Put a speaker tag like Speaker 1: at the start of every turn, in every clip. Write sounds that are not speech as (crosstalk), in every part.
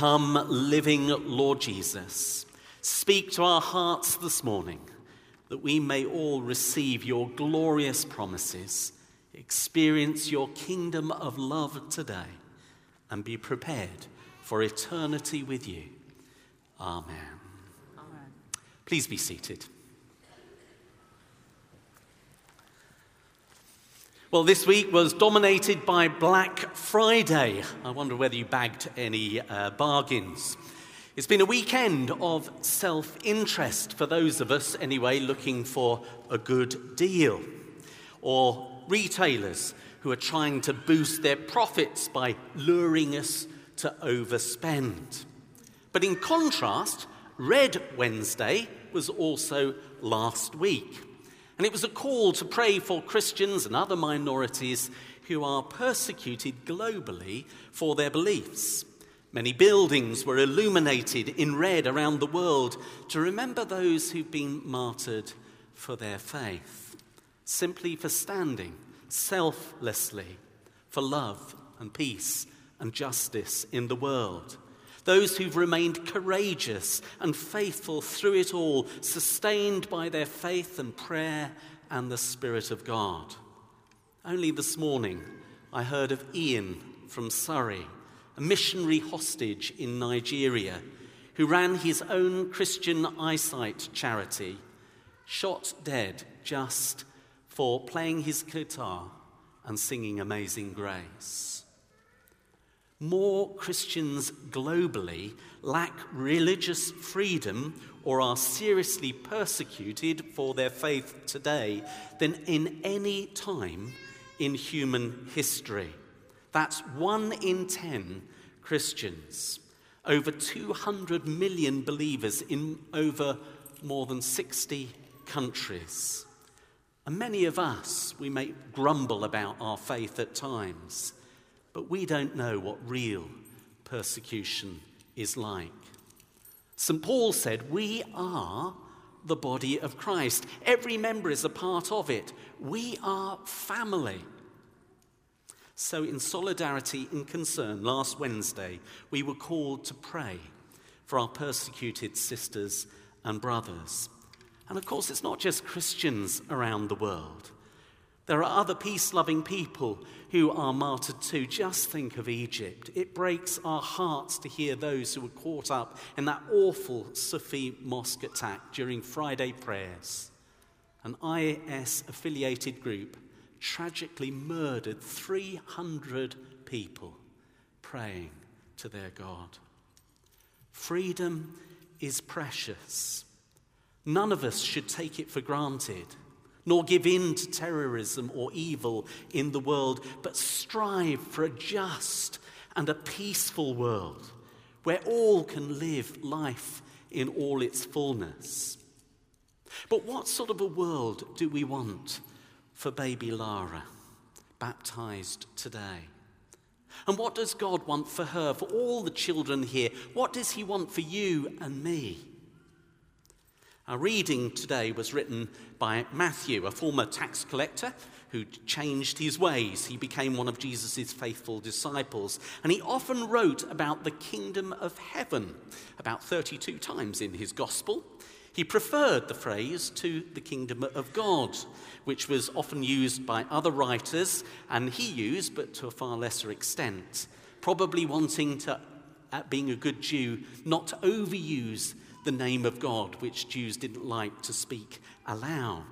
Speaker 1: Come, living Lord Jesus, speak to our hearts this morning that we may all receive your glorious promises, experience your kingdom of love today, and be prepared for eternity with you. Amen. Amen. Please be seated. Well, this week was dominated by Black Friday. I wonder whether you bagged any uh, bargains. It's been a weekend of self interest for those of us, anyway, looking for a good deal. Or retailers who are trying to boost their profits by luring us to overspend. But in contrast, Red Wednesday was also last week. And it was a call to pray for Christians and other minorities who are persecuted globally for their beliefs. Many buildings were illuminated in red around the world to remember those who've been martyred for their faith, simply for standing selflessly for love and peace and justice in the world. Those who've remained courageous and faithful through it all, sustained by their faith and prayer and the Spirit of God. Only this morning, I heard of Ian from Surrey, a missionary hostage in Nigeria, who ran his own Christian eyesight charity, shot dead just for playing his guitar and singing Amazing Grace. More Christians globally lack religious freedom or are seriously persecuted for their faith today than in any time in human history. That's one in ten Christians. Over 200 million believers in over more than 60 countries. And many of us, we may grumble about our faith at times. But we don't know what real persecution is like. St. Paul said, We are the body of Christ. Every member is a part of it. We are family. So, in solidarity and concern, last Wednesday, we were called to pray for our persecuted sisters and brothers. And of course, it's not just Christians around the world. There are other peace loving people who are martyred too. Just think of Egypt. It breaks our hearts to hear those who were caught up in that awful Sufi mosque attack during Friday prayers. An IS affiliated group tragically murdered 300 people praying to their God. Freedom is precious. None of us should take it for granted nor give in to terrorism or evil in the world, but strive for a just and a peaceful world where all can live life in all its fullness. But what sort of a world do we want for baby Lara, baptized today? And what does God want for her, for all the children here? What does He want for you and me? Our reading today was written by Matthew, a former tax collector who changed his ways. He became one of Jesus' faithful disciples. And he often wrote about the kingdom of heaven, about 32 times in his gospel. He preferred the phrase to the kingdom of God, which was often used by other writers, and he used, but to a far lesser extent, probably wanting to, at being a good Jew, not to overuse the name of God, which Jews didn't like to speak aloud.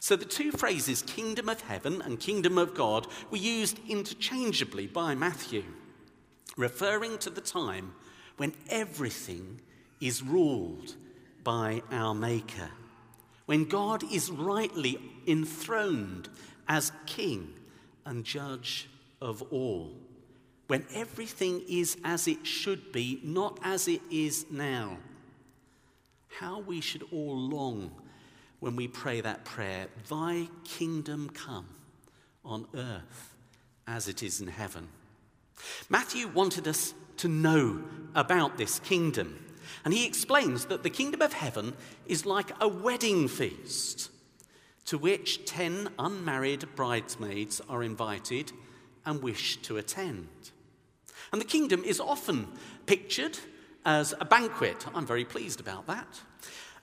Speaker 1: So the two phrases, kingdom of heaven and kingdom of God, were used interchangeably by Matthew, referring to the time when everything is ruled by our Maker, when God is rightly enthroned as King and Judge of all, when everything is as it should be, not as it is now how we should all long when we pray that prayer Thy kingdom come on earth as it is in heaven. Matthew wanted us to know about this kingdom. And he explains that the kingdom of heaven is like a wedding feast to which 10 unmarried bridesmaids are invited and wish to attend. And the kingdom is often pictured as a banquet. I'm very pleased about that.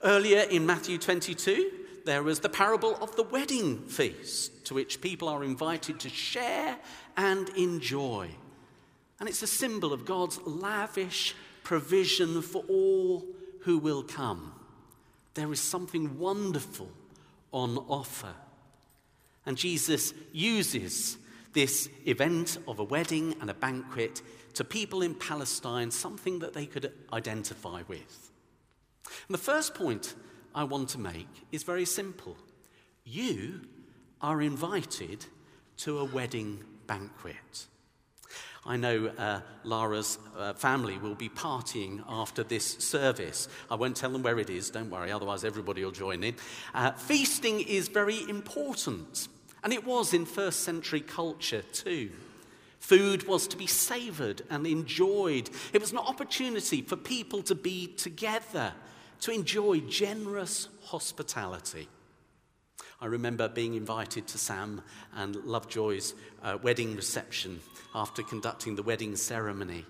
Speaker 1: Earlier in Matthew 22, there was the parable of the wedding feast, to which people are invited to share and enjoy. And it's a symbol of God's lavish provision for all who will come. There is something wonderful on offer. And Jesus uses this event of a wedding and a banquet to people in Palestine, something that they could identify with. And the first point I want to make is very simple. You are invited to a wedding banquet. I know uh, Lara's uh, family will be partying after this service. I won't tell them where it is, don't worry, otherwise, everybody will join in. Uh, feasting is very important, and it was in first century culture too. Food was to be savoured and enjoyed. It was an opportunity for people to be together, to enjoy generous hospitality. I remember being invited to Sam and Lovejoy's uh, wedding reception after conducting the wedding ceremony.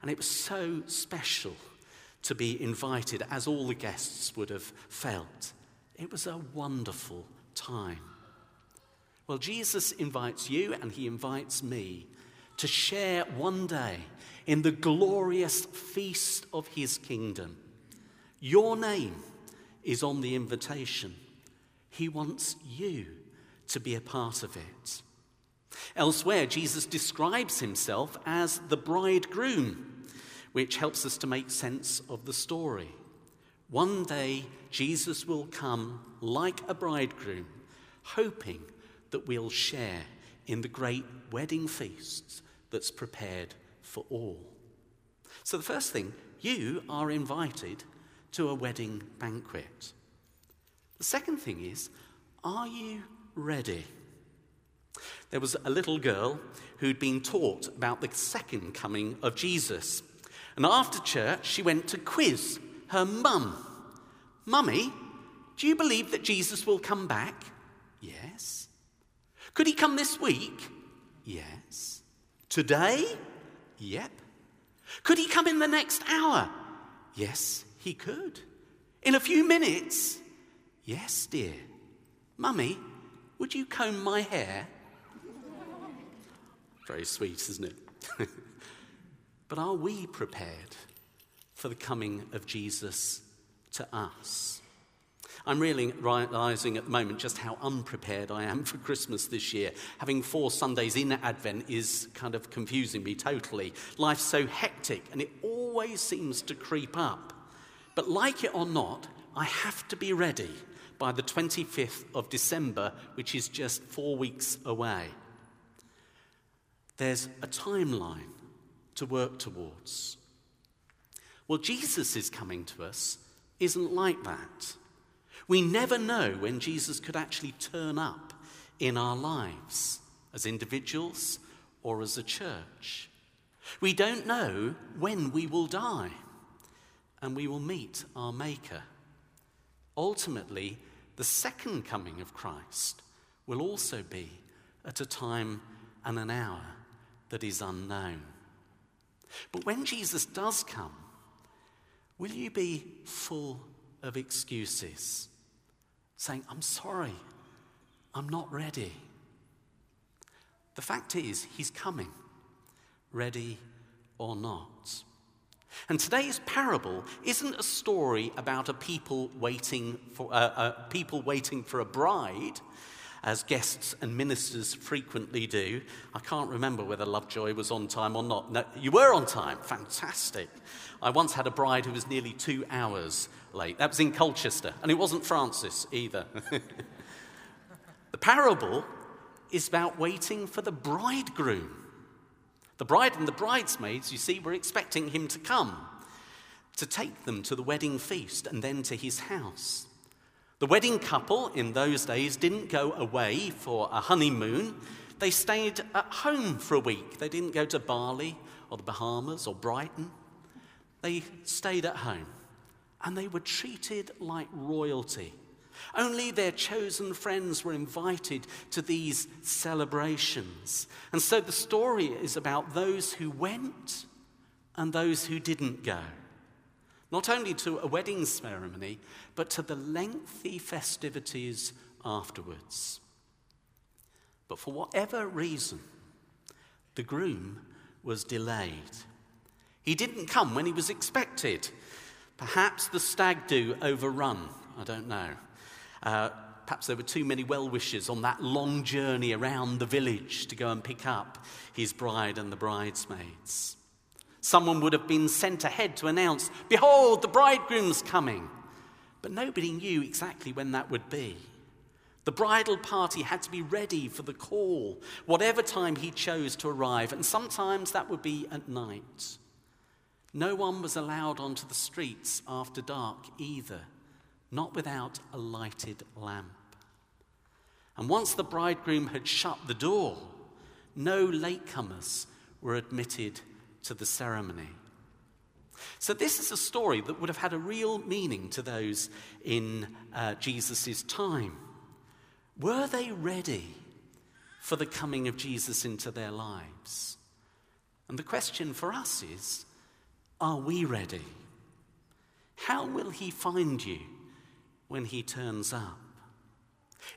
Speaker 1: And it was so special to be invited, as all the guests would have felt. It was a wonderful time. Well, Jesus invites you and he invites me to share one day in the glorious feast of his kingdom. Your name is on the invitation. He wants you to be a part of it. Elsewhere, Jesus describes himself as the bridegroom, which helps us to make sense of the story. One day, Jesus will come like a bridegroom, hoping that we'll share in the great wedding feasts that's prepared for all. So, the first thing, you are invited to a wedding banquet. The second thing is, are you ready? There was a little girl who'd been taught about the second coming of Jesus. And after church, she went to quiz her mum. Mummy, do you believe that Jesus will come back? Yes. Could he come this week? Yes. Today? Yep. Could he come in the next hour? Yes, he could. In a few minutes? Yes, dear. Mummy, would you comb my hair? Very sweet, isn't it? (laughs) but are we prepared for the coming of Jesus to us? I'm really realizing at the moment just how unprepared I am (laughs) for Christmas this year. Having four Sundays in Advent is kind of confusing me totally. Life's so hectic and it always seems to creep up. But like it or not, I have to be ready by the 25th of December, which is just four weeks away. There's a timeline to work towards. Well, Jesus is coming to us isn't like that. We never know when Jesus could actually turn up in our lives as individuals or as a church. We don't know when we will die and we will meet our Maker. Ultimately, the second coming of Christ will also be at a time and an hour that is unknown. But when Jesus does come, will you be full of excuses, saying, I'm sorry, I'm not ready? The fact is, he's coming, ready or not. And today's parable isn't a story about a people waiting for, uh, uh, people waiting for a bride, as guests and ministers frequently do. I can't remember whether Lovejoy was on time or not. No, you were on time. Fantastic. I once had a bride who was nearly two hours late. That was in Colchester, and it wasn't Francis either. (laughs) the parable is about waiting for the bridegroom. The bride and the bridesmaids, you see, were expecting him to come, to take them to the wedding feast and then to his house. The wedding couple in those days didn't go away for a honeymoon. They stayed at home for a week. They didn't go to Bali or the Bahamas or Brighton. They stayed at home and they were treated like royalty. Only their chosen friends were invited to these celebrations. And so the story is about those who went and those who didn't go. Not only to a wedding ceremony, but to the lengthy festivities afterwards. But for whatever reason, the groom was delayed. He didn't come when he was expected. Perhaps the stag do overrun, I don't know. Uh, perhaps there were too many well wishers on that long journey around the village to go and pick up his bride and the bridesmaids. Someone would have been sent ahead to announce, Behold, the bridegroom's coming. But nobody knew exactly when that would be. The bridal party had to be ready for the call, whatever time he chose to arrive, and sometimes that would be at night. No one was allowed onto the streets after dark either not without a lighted lamp. And once the bridegroom had shut the door, no latecomers were admitted to the ceremony. So, this is a story that would have had a real meaning to those in uh, Jesus' time. Were they ready for the coming of Jesus into their lives? And the question for us is are we ready? How will he find you when he turns up?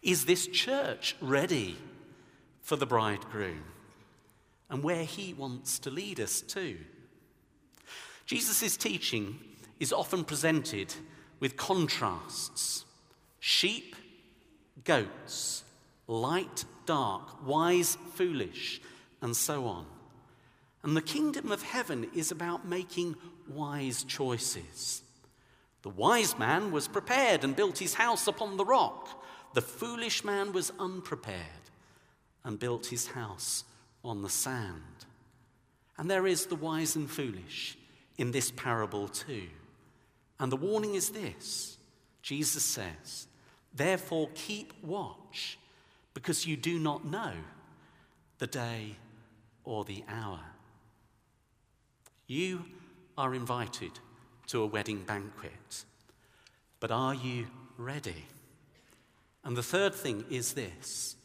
Speaker 1: Is this church ready for the bridegroom and where he wants to lead us to? Jesus' teaching is often presented with contrasts sheep, goats, light, dark, wise, foolish, and so on. And the kingdom of heaven is about making wise choices. The wise man was prepared and built his house upon the rock. The foolish man was unprepared and built his house on the sand. And there is the wise and foolish in this parable too. And the warning is this Jesus says, Therefore keep watch, because you do not know the day or the hour. You are invited to a wedding banquet. But are you ready? And the third thing is this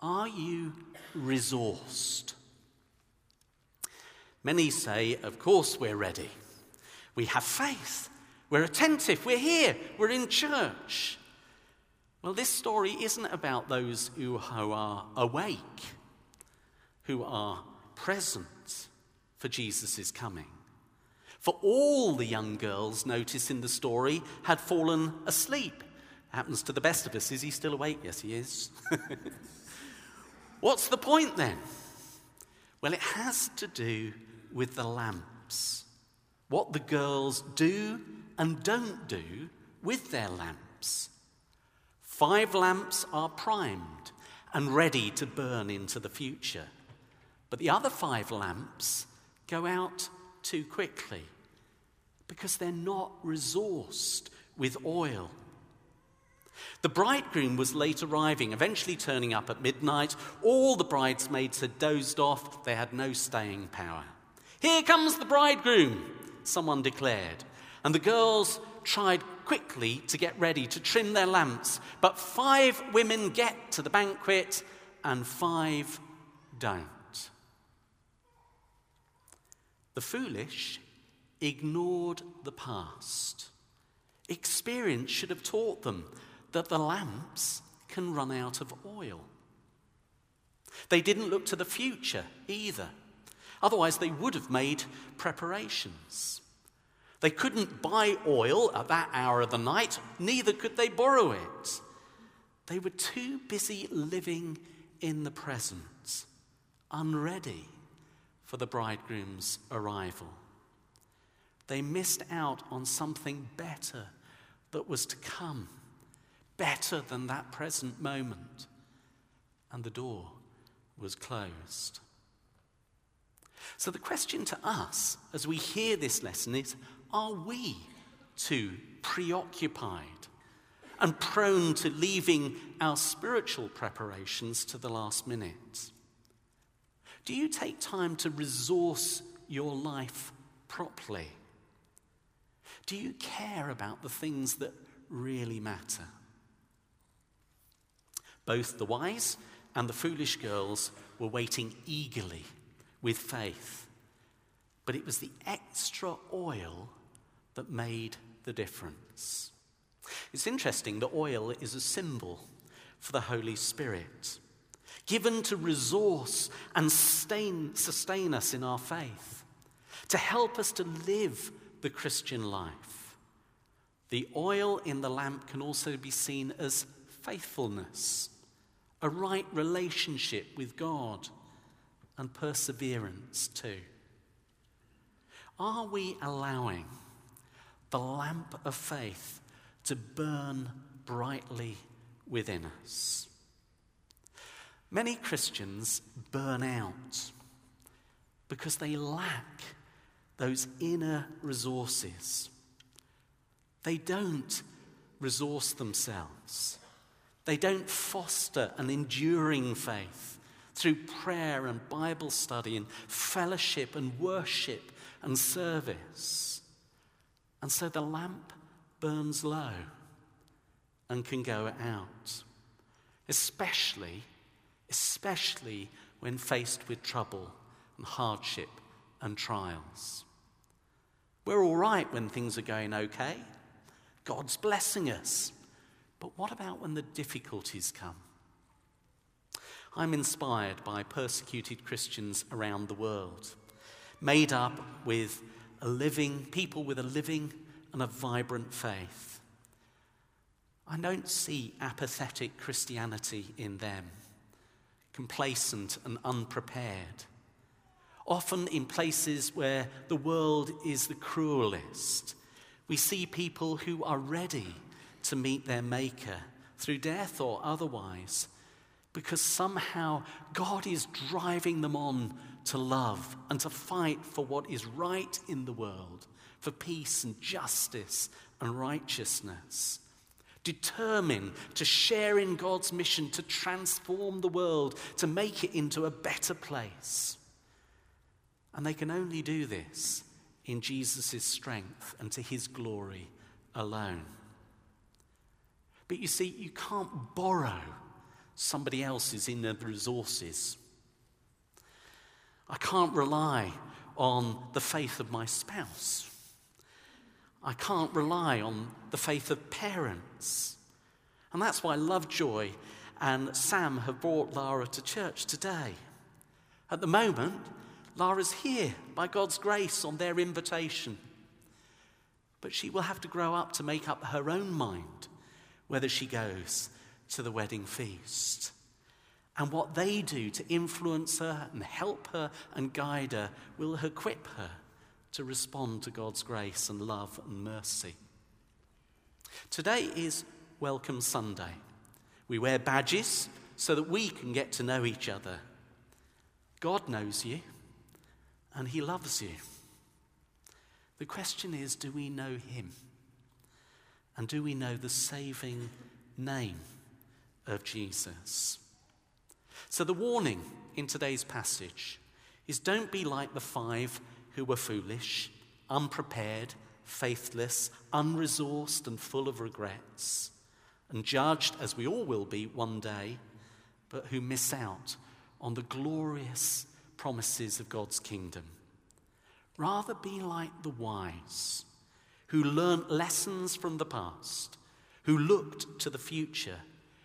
Speaker 1: Are you resourced? Many say, Of course, we're ready. We have faith. We're attentive. We're here. We're in church. Well, this story isn't about those who are awake, who are present for Jesus' coming. For all the young girls, notice in the story, had fallen asleep. Happens to the best of us. Is he still awake? Yes, he is. (laughs) What's the point then? Well, it has to do with the lamps. What the girls do and don't do with their lamps. Five lamps are primed and ready to burn into the future. But the other five lamps go out too quickly because they're not resourced with oil. The bridegroom was late arriving, eventually turning up at midnight. All the bridesmaids had dozed off, they had no staying power. Here comes the bridegroom, someone declared. And the girls tried quickly to get ready to trim their lamps. But five women get to the banquet and five don't. The foolish ignored the past. Experience should have taught them that the lamps can run out of oil. They didn't look to the future either. Otherwise, they would have made preparations. They couldn't buy oil at that hour of the night, neither could they borrow it. They were too busy living in the present, unready for the bridegroom's arrival. They missed out on something better that was to come, better than that present moment. And the door was closed. So, the question to us as we hear this lesson is are we too preoccupied and prone to leaving our spiritual preparations to the last minute? Do you take time to resource your life properly? Do you care about the things that really matter? Both the wise and the foolish girls were waiting eagerly with faith. But it was the extra oil that made the difference. It's interesting that oil is a symbol for the Holy Spirit, given to resource and sustain, sustain us in our faith, to help us to live the Christian life. The oil in the lamp can also be seen as faithfulness, a right relationship with God, and perseverance too. Are we allowing the lamp of faith to burn brightly within us? Many Christians burn out because they lack those inner resources. They don't resource themselves. They don't foster an enduring faith through prayer and Bible study and fellowship and worship and service. And so the lamp burns low and can go out, especially, especially when faced with trouble and hardship and trials. We're all right when things are going okay. God's blessing us. But what about when the difficulties come? I'm inspired by persecuted Christians around the world, made up with a living, people with a living and a vibrant faith. I don't see apathetic Christianity in them, complacent and unprepared. Often in places where the world is the cruelest, we see people who are ready to meet their Maker through death or otherwise, because somehow God is driving them on to love and to fight for what is right in the world, for peace and justice and righteousness. Determined to share in God's mission to transform the world, to make it into a better place. And they can only do this in Jesus' strength and to his glory alone. But you see, you can't borrow somebody else's inner resources. I can't rely on the faith of my spouse. I can't rely on the faith of parents. And that's why Lovejoy and Sam have brought Lara to church today. At the moment, Lara's here by God's grace on their invitation. But she will have to grow up to make up her own mind whether she goes to the wedding feast. And what they do to influence her and help her and guide her will equip her to respond to God's grace and love and mercy. Today is Welcome Sunday. We wear badges so that we can get to know each other. God knows you and He loves you. The question is do we know Him? And do we know the saving name of Jesus? So, the warning in today's passage is don't be like the five who were foolish, unprepared, faithless, unresourced, and full of regrets, and judged, as we all will be one day, but who miss out on the glorious promises of God's kingdom. Rather be like the wise who learnt lessons from the past, who looked to the future,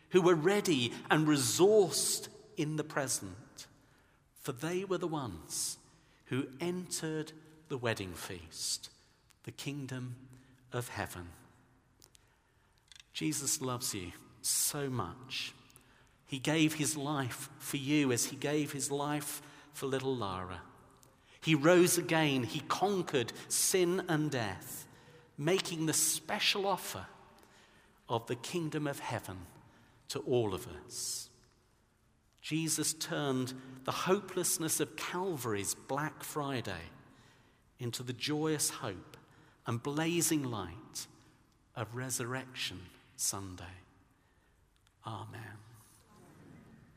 Speaker 1: who were ready and resourced in the present, for they were the ones who entered the wedding feast, the kingdom of heaven. Jesus loves you so much. He gave his life for you as he gave his life for little Lara. He rose again, he conquered sin and death making the special offer of the kingdom of heaven to all of us. Jesus turned the hopelessness of Calvary's Black Friday into the joyous hope and blazing light of Resurrection Sunday. Amen.